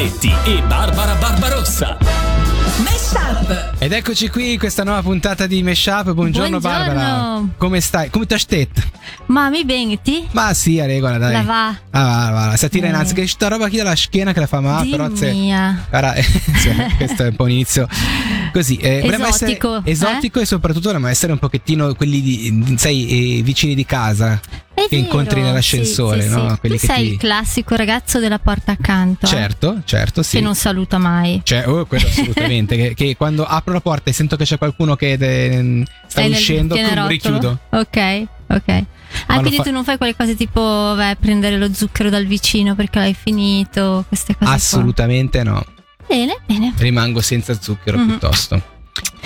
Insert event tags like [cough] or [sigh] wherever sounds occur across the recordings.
Zanetti e Barbara Barbarossa. Meshup. Ed eccoci qui, questa nuova puntata di Meshup. Buongiorno, Buongiorno. Barbara. Come stai? Come ti stet? Mami, bene, ti? Ma sì, a regola, dai. La va. Ah, va, va. Si tira Eh. innanzi che sta roba qui dalla schiena che la fa male, però se... mia. Guarda, [laughs] questo è un po' un inizio così. Eh, Esotico, essere esotico e soprattutto volevo essere un pochettino quelli di, sai, eh, vicini di casa che incontri nell'ascensore, sì, sì, no? sì. Sei ti- il classico ragazzo della porta accanto. eh, Certo, certo, sì. Che non saluta mai. Cioè, oh, quello [laughs] assolutamente. che, che quando apro la porta e sento che c'è qualcuno che eh, sta Sei uscendo, pum, pianerottolo? richiudo. Ok, ok. Ah, lo quindi fa- tu non fai quelle cose tipo a prendere lo zucchero dal vicino perché l'hai finito, queste cose. qua. Assolutamente no. Bene, bene. Rimango senza zucchero Mhm. piuttosto.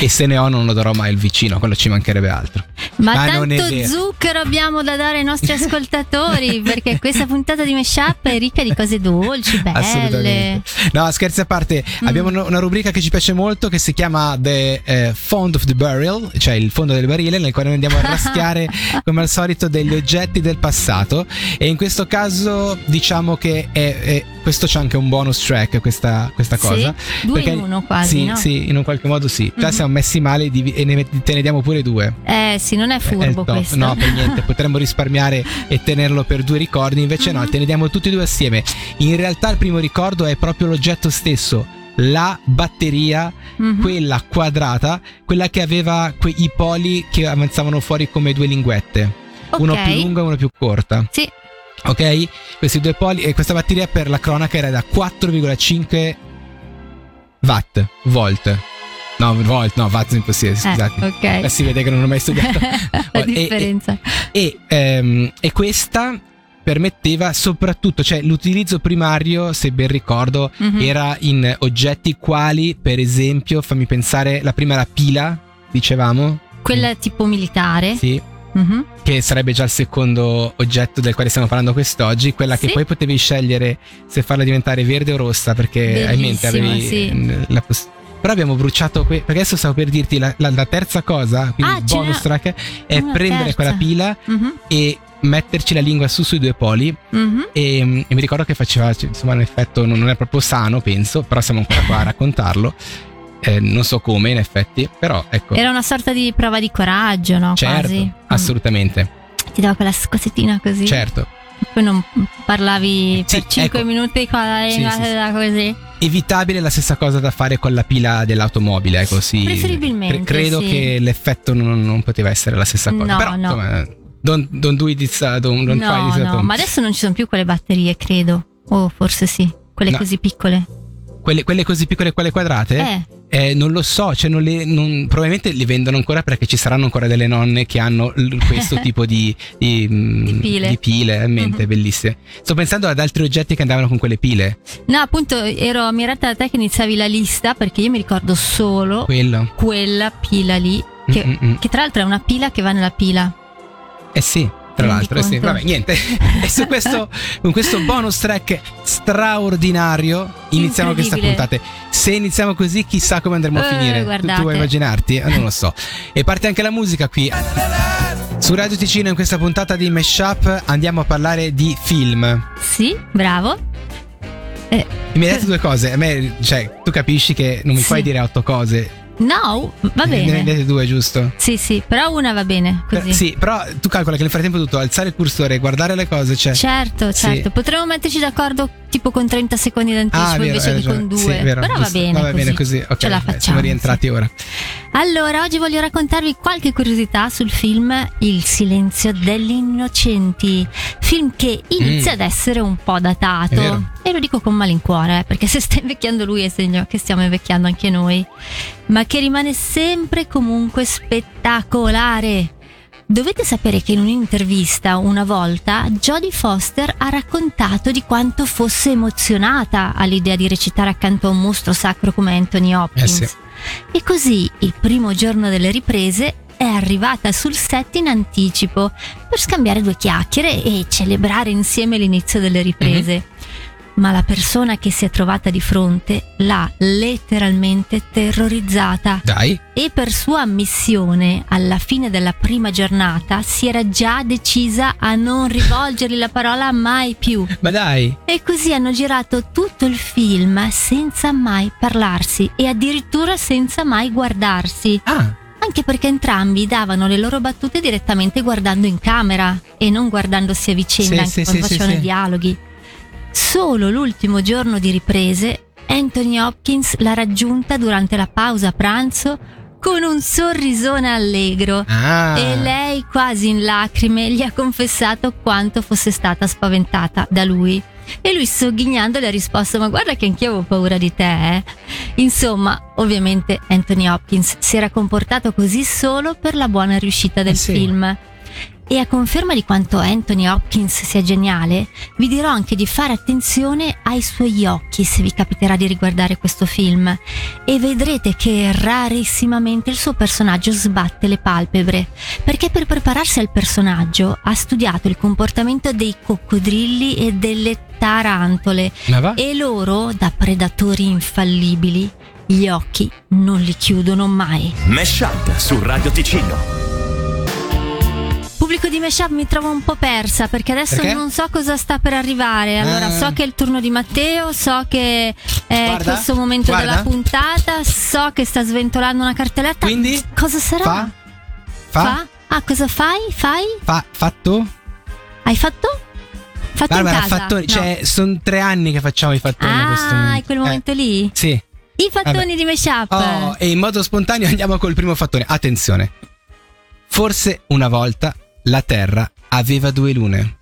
E se ne ho, non lo darò mai al vicino, quello ci mancherebbe altro. Ma Ma è tanto zucchero abbiamo da dare ai nostri [laughs] ascoltatori perché questa puntata di Meshup è ricca di cose dolci, belle. Assolutamente. No, scherzi a parte, Mm. abbiamo una- rubrica che ci piace molto che si chiama The eh, Fond of the Burial, cioè il fondo del barile, nel quale andiamo a [laughs] raschiare come al solito degli oggetti del passato. E in questo caso diciamo che è, è- questo c'è anche un bonus track, questa, questa Sì, cosa. due in uno quasi, Sì, no? sì, in un qualche modo sì. Già Mhm. siamo messi male e ne, te ne diamo pure due. Eh sì, non è È furbo top. questo. No, per niente, [laughs] potremmo risparmiare e tenerlo per due ricordi, invece no, Mhm. te ne diamo tutti e due assieme. In realtà il primo ricordo è proprio l'oggetto stesso, la batteria, Mhm. quella quadrata, quella che aveva quei poli che avanzavano fuori come due linguette, uno Ok. più lungo e uno più corta. Sì, Ok? Questi due poli e questa batteria per la cronaca era da 4,5 watt, volt. No, volt, no, watt è impossibile, eh, scusate. ok. Eh, si vede che non ho mai studiato. [laughs] La E- e- differenza. e, ehm, e questa permetteva soprattutto, cioè l'utilizzo primario, se ben ricordo, Mhm. era in oggetti quali, per esempio, fammi pensare, la prima era pila, dicevamo, Quella tipo militare. sì, Mhm. che sarebbe già il secondo oggetto del quale stiamo parlando quest'oggi, quella che Sì. poi potevi scegliere se farla diventare verde o rossa, perché hai in mente avevi sì. mm, la poss- però abbiamo bruciato que- perché adesso stavo per dirti la, la- la terza cosa, quindi Ah, il bonus track è prendere terza. quella pila Mhm. e metterci la lingua su sui due poli Mhm. e, mm, e mi ricordo che faceva cioè, insomma un effetto non, non è proprio sano penso però siamo ancora qua a raccontarlo Eh, non so come in effetti però ecco Era una sorta di prova di coraggio, no? certo Quasi. Mm. assolutamente Ti dava quella scosettina così. certo Poi non parlavi Sì, per 5 ecco. minuti con la lingua sì, sì. così. Evitabile la stessa cosa da fare con la pila dell'automobile ecco sì Preferibilmente, credo sì. che l'effetto non, non poteva essere la stessa cosa No, però no. insomma don't, don't do it it's, uh, don't, don't no, this no, ma adesso non ci sono più quelle batterie, credo. O forse sì, quelle No. così piccole. Quelle, quelle così piccole quelle quadrate Eh, Eh, non lo so, cioè non le- non- probabilmente li vendono ancora perché ci saranno ancora delle nonne che hanno l- questo [laughs] tipo di, di, mm, Di pile. di pile in mente, Mhm. bellissime. Sto pensando ad altri oggetti che andavano con quelle pile. no, appunto ero ammirata da te che iniziavi la lista perché io mi ricordo solo Quello. quella pila lì, che, Mm-mm-mm. che tra l'altro è una pila che va nella pila. Eh sì, tra l'altro, eh sì. Vabbè, niente. [laughs] e su questo, con questo bonus track straordinario iniziamo questa puntata. Se iniziamo così, chissà come andremo a Eh, finire. Tu- Tu, vuoi immaginarti? Eh, non lo so. E parte anche la musica qui. Su Radio Ticino in questa puntata di Meshup andiamo a parlare di film. Sì, bravo. Eh, Mi hai detto due cose. A me, cioè, tu capisci che non mi Sì. puoi dire otto cose. No, va Ne bene. dette due, giusto? Sì, sì, però una va bene così. Eh, Sì, però tu calcola che nel frattempo tutto alzare il cursore, guardare le cose, cioè. Certo, Sì. certo. Potremmo metterci d'accordo tipo con 30 secondi d'anticipo Ah, vero, invece hai che con ragione. due. Sì, vero, Però va giusto. bene. Va così. bene così. Ok, Ce la eh, facciamo. siamo rientrati sì. ora. Allora, oggi voglio raccontarvi qualche curiosità sul film Il silenzio degli innocenti. Film che inizia Mm. ad essere un po' datato. E lo dico con malincuore, eh, perché se sta invecchiando lui è segno che stiamo invecchiando anche noi. Ma che rimane sempre comunque spettacolare. Dovete sapere che in un'intervista una volta Jodie Foster ha raccontato di quanto fosse emozionata all'idea di recitare accanto a un mostro sacro come Anthony Hopkins. Eh sì. E così il primo giorno delle riprese è arrivata sul set in anticipo per scambiare due chiacchiere e celebrare insieme l'inizio delle riprese. Ma la persona che si è trovata di fronte l'ha letteralmente terrorizzata Dai. e per sua ammissione alla fine della prima giornata si era già decisa a non [laughs] rivolgergli la parola mai più. Ma dai. E così hanno girato tutto il film senza mai parlarsi e addirittura senza mai guardarsi. Ah, Anche perché entrambi davano le loro battute direttamente guardando in camera e non guardandosi a vicenda Sì, anche sì, quando sì, facevano sì. i dialoghi. Solo l'ultimo giorno di riprese, Anthony Hopkins l'ha raggiunta durante la pausa pranzo con un sorrisone allegro. ah. E lei, quasi in lacrime, gli ha confessato quanto fosse stata spaventata da lui. E lui, sogghignando, le ha risposto: Ma guarda che anch'io avevo paura di te. eh." Insomma, ovviamente Anthony Hopkins si era comportato così solo per la buona riuscita del Eh sì. film. E a conferma di quanto Anthony Hopkins sia geniale, vi dirò anche di fare attenzione ai suoi occhi se vi capiterà di riguardare questo film e vedrete che rarissimamente il suo personaggio sbatte le palpebre, perché per prepararsi al personaggio ha studiato il comportamento dei coccodrilli e delle tarantole e loro, da predatori infallibili, gli occhi non li chiudono mai. Mesh Up su Radio Ticino. Pubblico di Meshup mi trovo un po' persa perché adesso Perché? non so cosa sta per arrivare. Allora, Ah. so che è il turno di Matteo, so che è Guarda, questo momento guarda. della puntata, so che sta sventolando una cartelletta. Quindi? cosa sarà? Fa? Fa? Ah, cosa fai? Fai? Fa? Fatto? Hai fatto? Fatto Barbara, in casa? fattori. No. Cioè, sono tre anni che facciamo i fattoni. in questo ah, momento. è quel Eh, momento lì? sì. I fattoni Vabbè. di Meshup. Oh, e in modo spontaneo andiamo col primo fattore. Attenzione. Forse una volta la Terra aveva due lune.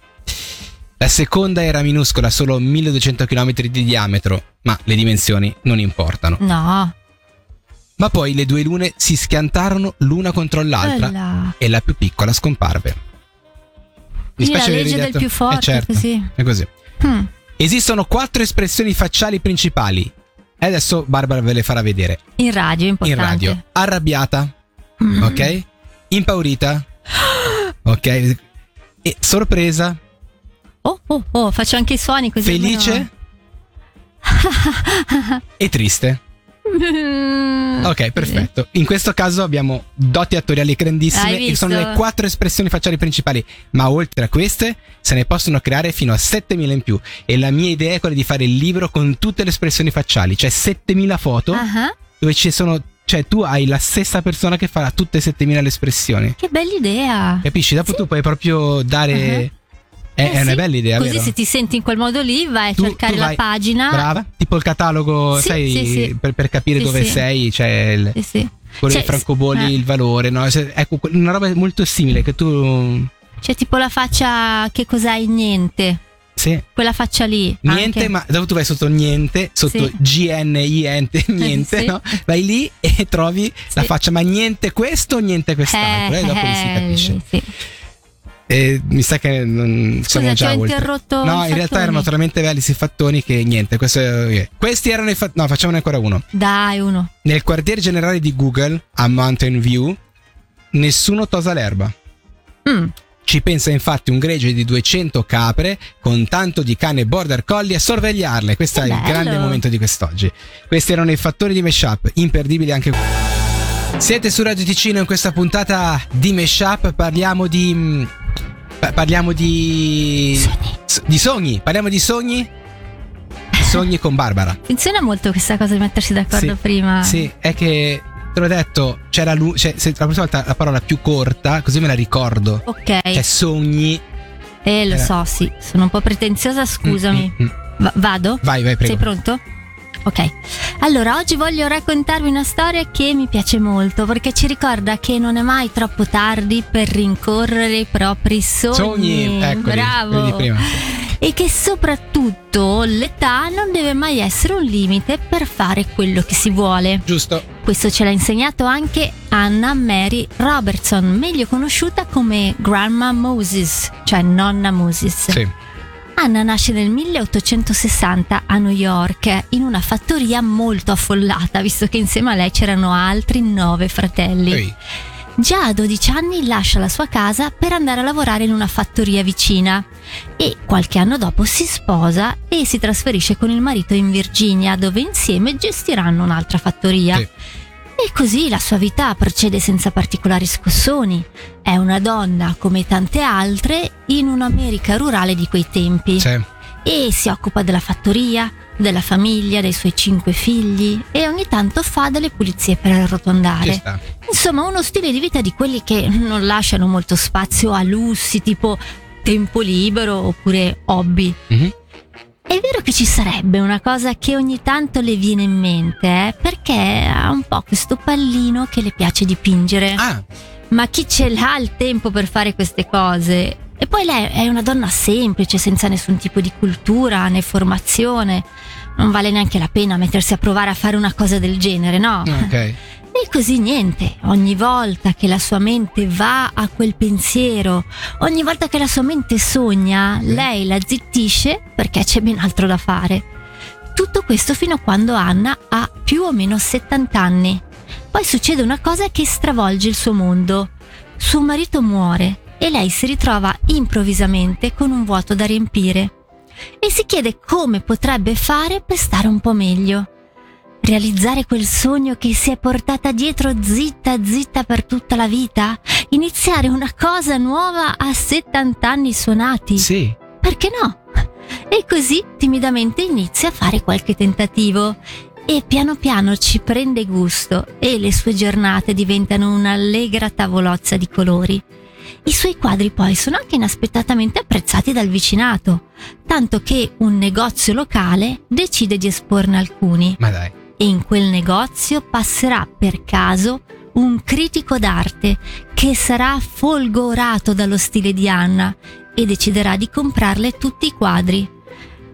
La seconda era minuscola, solo 1200 km di diametro, ma le dimensioni non importano. No. Ma poi le due lune si schiantarono l'una contro l'altra Quella. e la più piccola scomparve. Mi la legge del detto- più forte, Eh, certo, così. È così. Hmm. Esistono quattro espressioni facciali principali. E adesso Barbara ve le farà vedere. In radio, In importante. radio. Arrabbiata, Mm. ok? Impaurita, [gasps] ok? E sorpresa, Oh, oh, oh, faccio anche i suoni così. felice [laughs] e triste. almeno- Ok, perfetto. In questo caso abbiamo doti attoriali grandissime e sono le quattro espressioni facciali principali. Ma oltre a queste, se ne possono creare fino a 7000 in più. E la mia idea è quella di fare il libro con tutte le espressioni facciali, cioè 7000 foto Ah, dove ci sono. Cioè, tu hai la stessa persona che farà tutte e 7000 le espressioni. Che bella idea. Capisci? Dopo tu puoi proprio dare. Uh-huh. È, Eh è una sì, bella idea, Così vero? se ti senti in quel modo lì, vai a Tu- cercare tu la vai- pagina. Brava, tipo il catalogo, Sì, sai, sì, sì. Per, per capire Sì, dove sì. sei, c'è il, Sì, sì. quello Cioè, francobolli, eh. il valore, no? Se- Ecco, una roba molto simile che tu. C'è tipo la faccia che cos'hai niente. Sì, Quella faccia lì. niente, anche. ma dopo tu vai sotto niente, sotto Sì. GNIente, [laughs] niente, Sì. no? Vai lì e trovi la faccia, ma niente questo, niente quest'altro, e dopo lì si Eh, capisce. sì. E mi sa che non siamo Scusa, già ti ho oltre. interrotto No, in realtà erano talmente belli questi fattoni che niente. questo è- Questi erano i fattoni. No, facciamone ancora uno. Dai, uno. Nel quartiere generale di Google, a Mountain View, nessuno tosa l'erba. Mm. Ci pensa infatti un gregge di 200 capre con tanto di cane border collie a sorvegliarle. Questo è il grande momento di quest'oggi. Questi erano i fattori di Meshup, imperdibili anche Siete su Radio Ticino in questa puntata di Meshup, parliamo di mm, pa- parliamo di s- di sogni, parliamo di sogni? Sogni con Barbara. [laughs] Funziona molto questa cosa di mettersi d'accordo Sì, prima. Sì, è che te l'ho detto, c'era lu- cioè, se la prossima volta la parola più corta, così me la ricordo. Ok. Cioè sogni. eh, lo era- so, sì. Sono un po' pretenziosa, scusami. Mm, mm, mm. Va- vado? Vai, vai, prego. Sei pronto? Ok, allora oggi voglio raccontarvi una storia che mi piace molto perché ci ricorda che non è mai troppo tardi per rincorrere i propri sogni. Sogni, eccoli, Bravo. quelli di prima. E che soprattutto l'età non deve mai essere un limite per fare quello che si vuole. Giusto. Questo ce l'ha insegnato anche Anna Mary Robertson, meglio conosciuta come Grandma Moses, cioè nonna Moses. Sì. Anna nasce nel 1860 a New York in una fattoria molto affollata, visto che insieme a lei c'erano altri nove fratelli. Ehi. Già a 12 anni lascia la sua casa per andare a lavorare in una fattoria vicina e qualche anno dopo si sposa e si trasferisce con il marito in Virginia dove insieme gestiranno un'altra fattoria. Sì. E così la sua vita procede senza particolari scossoni. È una donna come tante altre in un'America rurale di quei tempi Sì. E si occupa della fattoria, della famiglia, dei suoi cinque figli e ogni tanto fa delle pulizie per arrotondare. Insomma, uno stile di vita di quelli che non lasciano molto spazio a lussi tipo tempo libero oppure hobby. Mhm. È vero che ci sarebbe una cosa che ogni tanto le viene in mente, eh, perché ha un po' questo pallino che le piace dipingere. Ah, Ma chi ce l'ha il tempo per fare queste cose? E poi lei è una donna semplice, senza nessun tipo di cultura né formazione. Non vale neanche la pena mettersi a provare a fare una cosa del genere, no? ok. E così niente, ogni volta che la sua mente va a quel pensiero, ogni volta che la sua mente sogna, lei la zittisce perché c'è ben altro da fare. Tutto questo fino a quando Anna ha più o meno 70 anni. Poi succede una cosa che stravolge il suo mondo. Suo marito muore e lei si ritrova improvvisamente con un vuoto da riempire. E si chiede come potrebbe fare per stare un po' meglio realizzare quel sogno che si è portata dietro zitta zitta per tutta la vita? Iniziare una cosa nuova a 70 anni suonati? Sì. Perché no? E così timidamente inizia a fare qualche tentativo e piano piano ci prende gusto e le sue giornate diventano un'allegra tavolozza di colori. I suoi quadri poi sono anche inaspettatamente apprezzati dal vicinato, tanto che un negozio locale decide di esporne alcuni Ma dai. e in quel negozio passerà per caso un critico d'arte che sarà folgorato dallo stile di Anna e deciderà di comprarle tutti i quadri.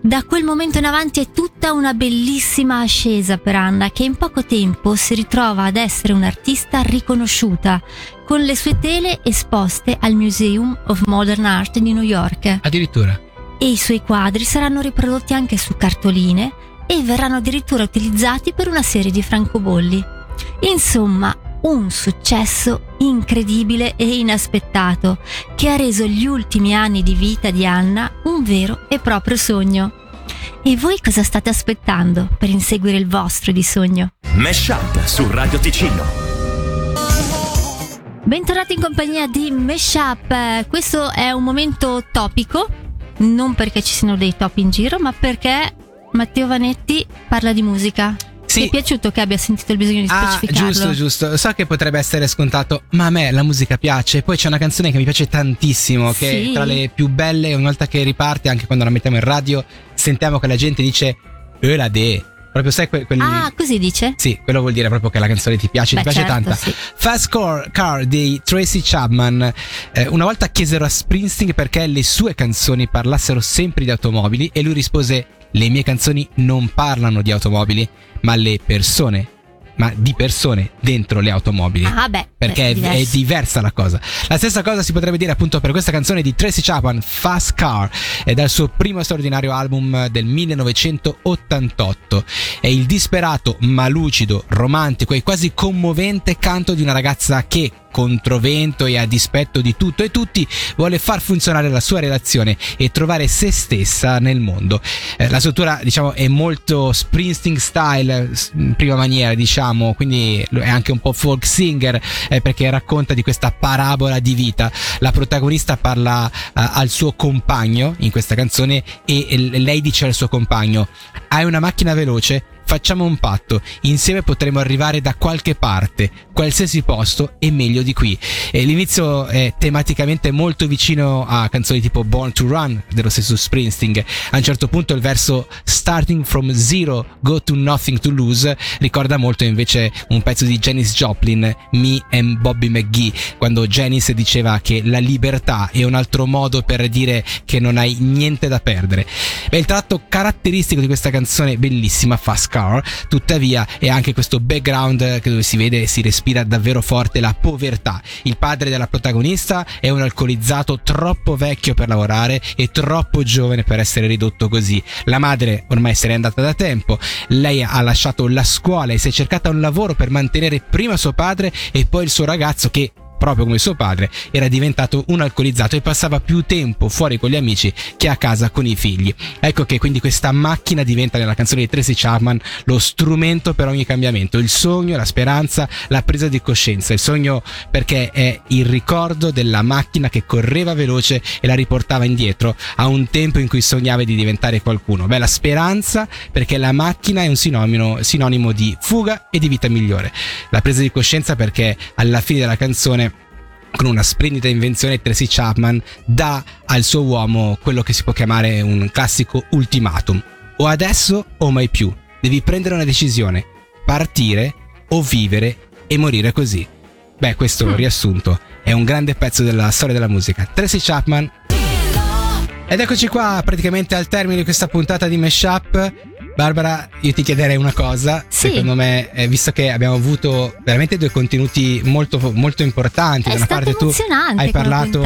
Da quel momento in avanti è tutta una bellissima ascesa per Anna che in poco tempo si ritrova ad essere un'artista riconosciuta con le sue tele esposte al Museum of Modern Art di New York Addirittura. e i suoi quadri saranno riprodotti anche su cartoline e verranno addirittura utilizzati per una serie di francobolli. Insomma, un successo incredibile e inaspettato che ha reso gli ultimi anni di vita di Anna un vero e proprio sogno. E voi cosa state aspettando per inseguire il vostro di sogno? Mesh Up su Radio Ticino. Bentornati in compagnia di Meshup. Eh, Questo è un momento topico, non perché ci siano dei top in giro, ma perché Matteo Vanetti parla di musica. Sì. Ti è piaciuto che abbia sentito il bisogno di Ah, specificarlo? giusto, giusto. So che potrebbe essere scontato, ma a me la musica piace. Poi c'è una canzone che mi piace tantissimo, che Sì. è tra le più belle. Ogni volta che riparte, anche quando la mettiamo in radio, sentiamo che la gente dice E la de. Proprio sai que- quelli. Ah, così dice? Sì, quello vuol dire proprio che la canzone ti piace, Beh, ti piace certo, tanta. sì. Fast Car, Car di Tracy Chapman. Eh, una volta chiesero a Springsteen perché le sue canzoni parlassero sempre di automobili e lui rispose: Le mie canzoni non parlano di automobili, ma le persone, ma di persone dentro le automobili. Ah, beh, Perché è, è diversa la cosa. La stessa cosa si potrebbe dire appunto per questa canzone di Tracy Chapman, Fast Car, è dal suo primo straordinario album del 1988. È il disperato, ma lucido, romantico e quasi commovente canto di una ragazza che, controvento e a dispetto di tutto e tutti, vuole far funzionare la sua relazione e trovare se stessa nel mondo. Eh, la struttura, diciamo, è molto Springsteen style, in prima maniera, diciamo, quindi è anche un po' folk singer eh, perché racconta di questa parabola di vita. La protagonista parla eh, al suo compagno in questa canzone e lei dice al suo compagno: Hai una macchina veloce? Facciamo un patto, insieme potremo arrivare da qualche parte, qualsiasi posto e meglio di qui. E l'inizio è tematicamente molto vicino a canzoni tipo Born to Run dello stesso Springsteen. A un certo punto il verso Starting from Zero, Go to Nothing to Lose ricorda molto invece un pezzo di Janis Joplin, Me and Bobby McGee, quando Janis diceva che la libertà è un altro modo per dire che non hai niente da perdere. Beh, il tratto caratteristico di questa canzone bellissima, Fast Car, tuttavia è anche questo background che dove si vede e si respira davvero forte la povertà. Il padre della protagonista è un alcolizzato troppo vecchio per lavorare e troppo giovane per essere ridotto così. La madre ormai se n'è andata da tempo, lei ha lasciato la scuola e si è cercata un lavoro per mantenere prima suo padre e poi il suo ragazzo che proprio come suo padre, era diventato un alcolizzato e passava più tempo fuori con gli amici che a casa con i figli. Ecco che quindi questa macchina diventa nella canzone di Tracy Chapman lo strumento per ogni cambiamento, il sogno, la speranza, la presa di coscienza. Il sogno perché è il ricordo della macchina che correva veloce e la riportava indietro a un tempo in cui sognava di diventare qualcuno. Beh, la speranza perché la macchina è un sinonimo, sinonimo di fuga e di vita migliore. La presa di coscienza perché alla fine della canzone con una splendida invenzione Tracy Chapman dà al suo uomo quello che si può chiamare un classico ultimatum. O adesso o mai più. Devi prendere una decisione. Partire o vivere e morire così. Beh, questo Mm. riassunto è un grande pezzo della storia della musica. Tracy Chapman. Ed eccoci qua praticamente al termine di questa puntata di Meshup. Barbara, io ti chiederei una cosa. Sì. Secondo me, eh, visto che abbiamo avuto veramente due contenuti molto, molto importanti, È da una parte tu hai parlato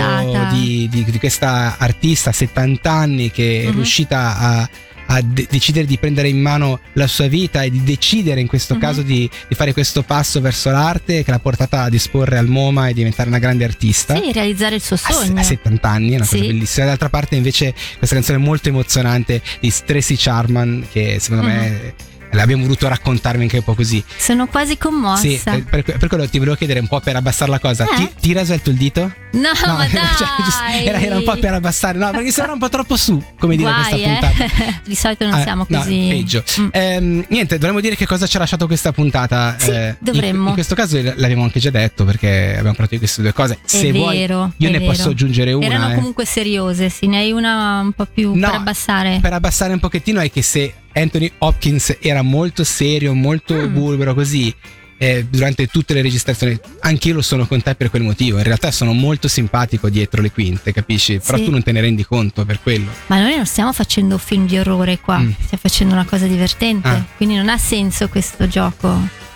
di, di- di questa artista a 70 anni che è Mhm. riuscita a, a de- decidere di prendere in mano la sua vita e di decidere in questo Mhm. caso di, di fare questo passo verso l'arte che l'ha portata a disporre al MoMA e diventare una grande artista. Sì, realizzare il suo A, sogno. a 70 anni, è una cosa Sì. bellissima. D'altra parte, invece, questa canzone è molto emozionante di Tracy Charman, che secondo Mhm. me l'abbiamo voluto raccontarvi anche un po' così. Sono quasi commossa. Sì, eh, per, per quello ti volevo chiedere un po' per abbassare la cosa. Eh? Ti, ti hai rasoletto il dito? No, [laughs] ma dai. cioè, era, era un po' per abbassare, no, perché sembra un po' troppo su, come dire, Guai, questa eh. puntata. [laughs] Di solito non Ah, siamo no, così. peggio. Mm. Ehm, niente, dovremmo dire che cosa ci ha lasciato questa puntata. Sì, in- dovremmo. In, questo caso l'abbiamo anche già detto perché abbiamo parlato di queste due cose. Se è vuoi, vero. io è ne vero. posso aggiungere una. Erano eh. comunque seriose, sì, ne hai una un po' più No, per abbassare. Per abbassare un pochettino è che se Anthony Hopkins era molto serio, molto Mm. bulbero così. eh, durante tutte le registrazioni, anche io lo sono con te per quel motivo. In realtà sono molto simpatico dietro le quinte, capisci? Però Sì. tu non te ne rendi conto per quello. Ma noi non stiamo facendo film di orrore qua, Mm. stiamo facendo una cosa divertente. Ah. Quindi non ha senso questo gioco.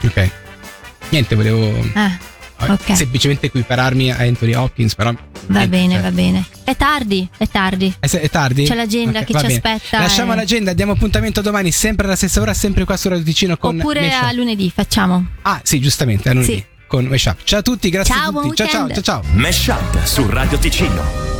Ok. Niente, volevo Eh, eh, Ok. semplicemente equipararmi a Anthony Hopkins, però. va niente, bene, cioè, va bene. È tardi, è tardi. È, se- è tardi? C'è l'agenda Ok, che ci bene. aspetta. Lasciamo e- l'agenda, diamo appuntamento domani, sempre alla stessa ora, sempre qua su Radio Ticino con Oppure Meshup. a lunedì, facciamo. Ah, sì, giustamente, a lunedì Sì. con Meshup. Ciao a tutti, grazie Ciao, a tutti. buon ciao, ciao, ciao, ciao. Mesh Up su Radio Ticino.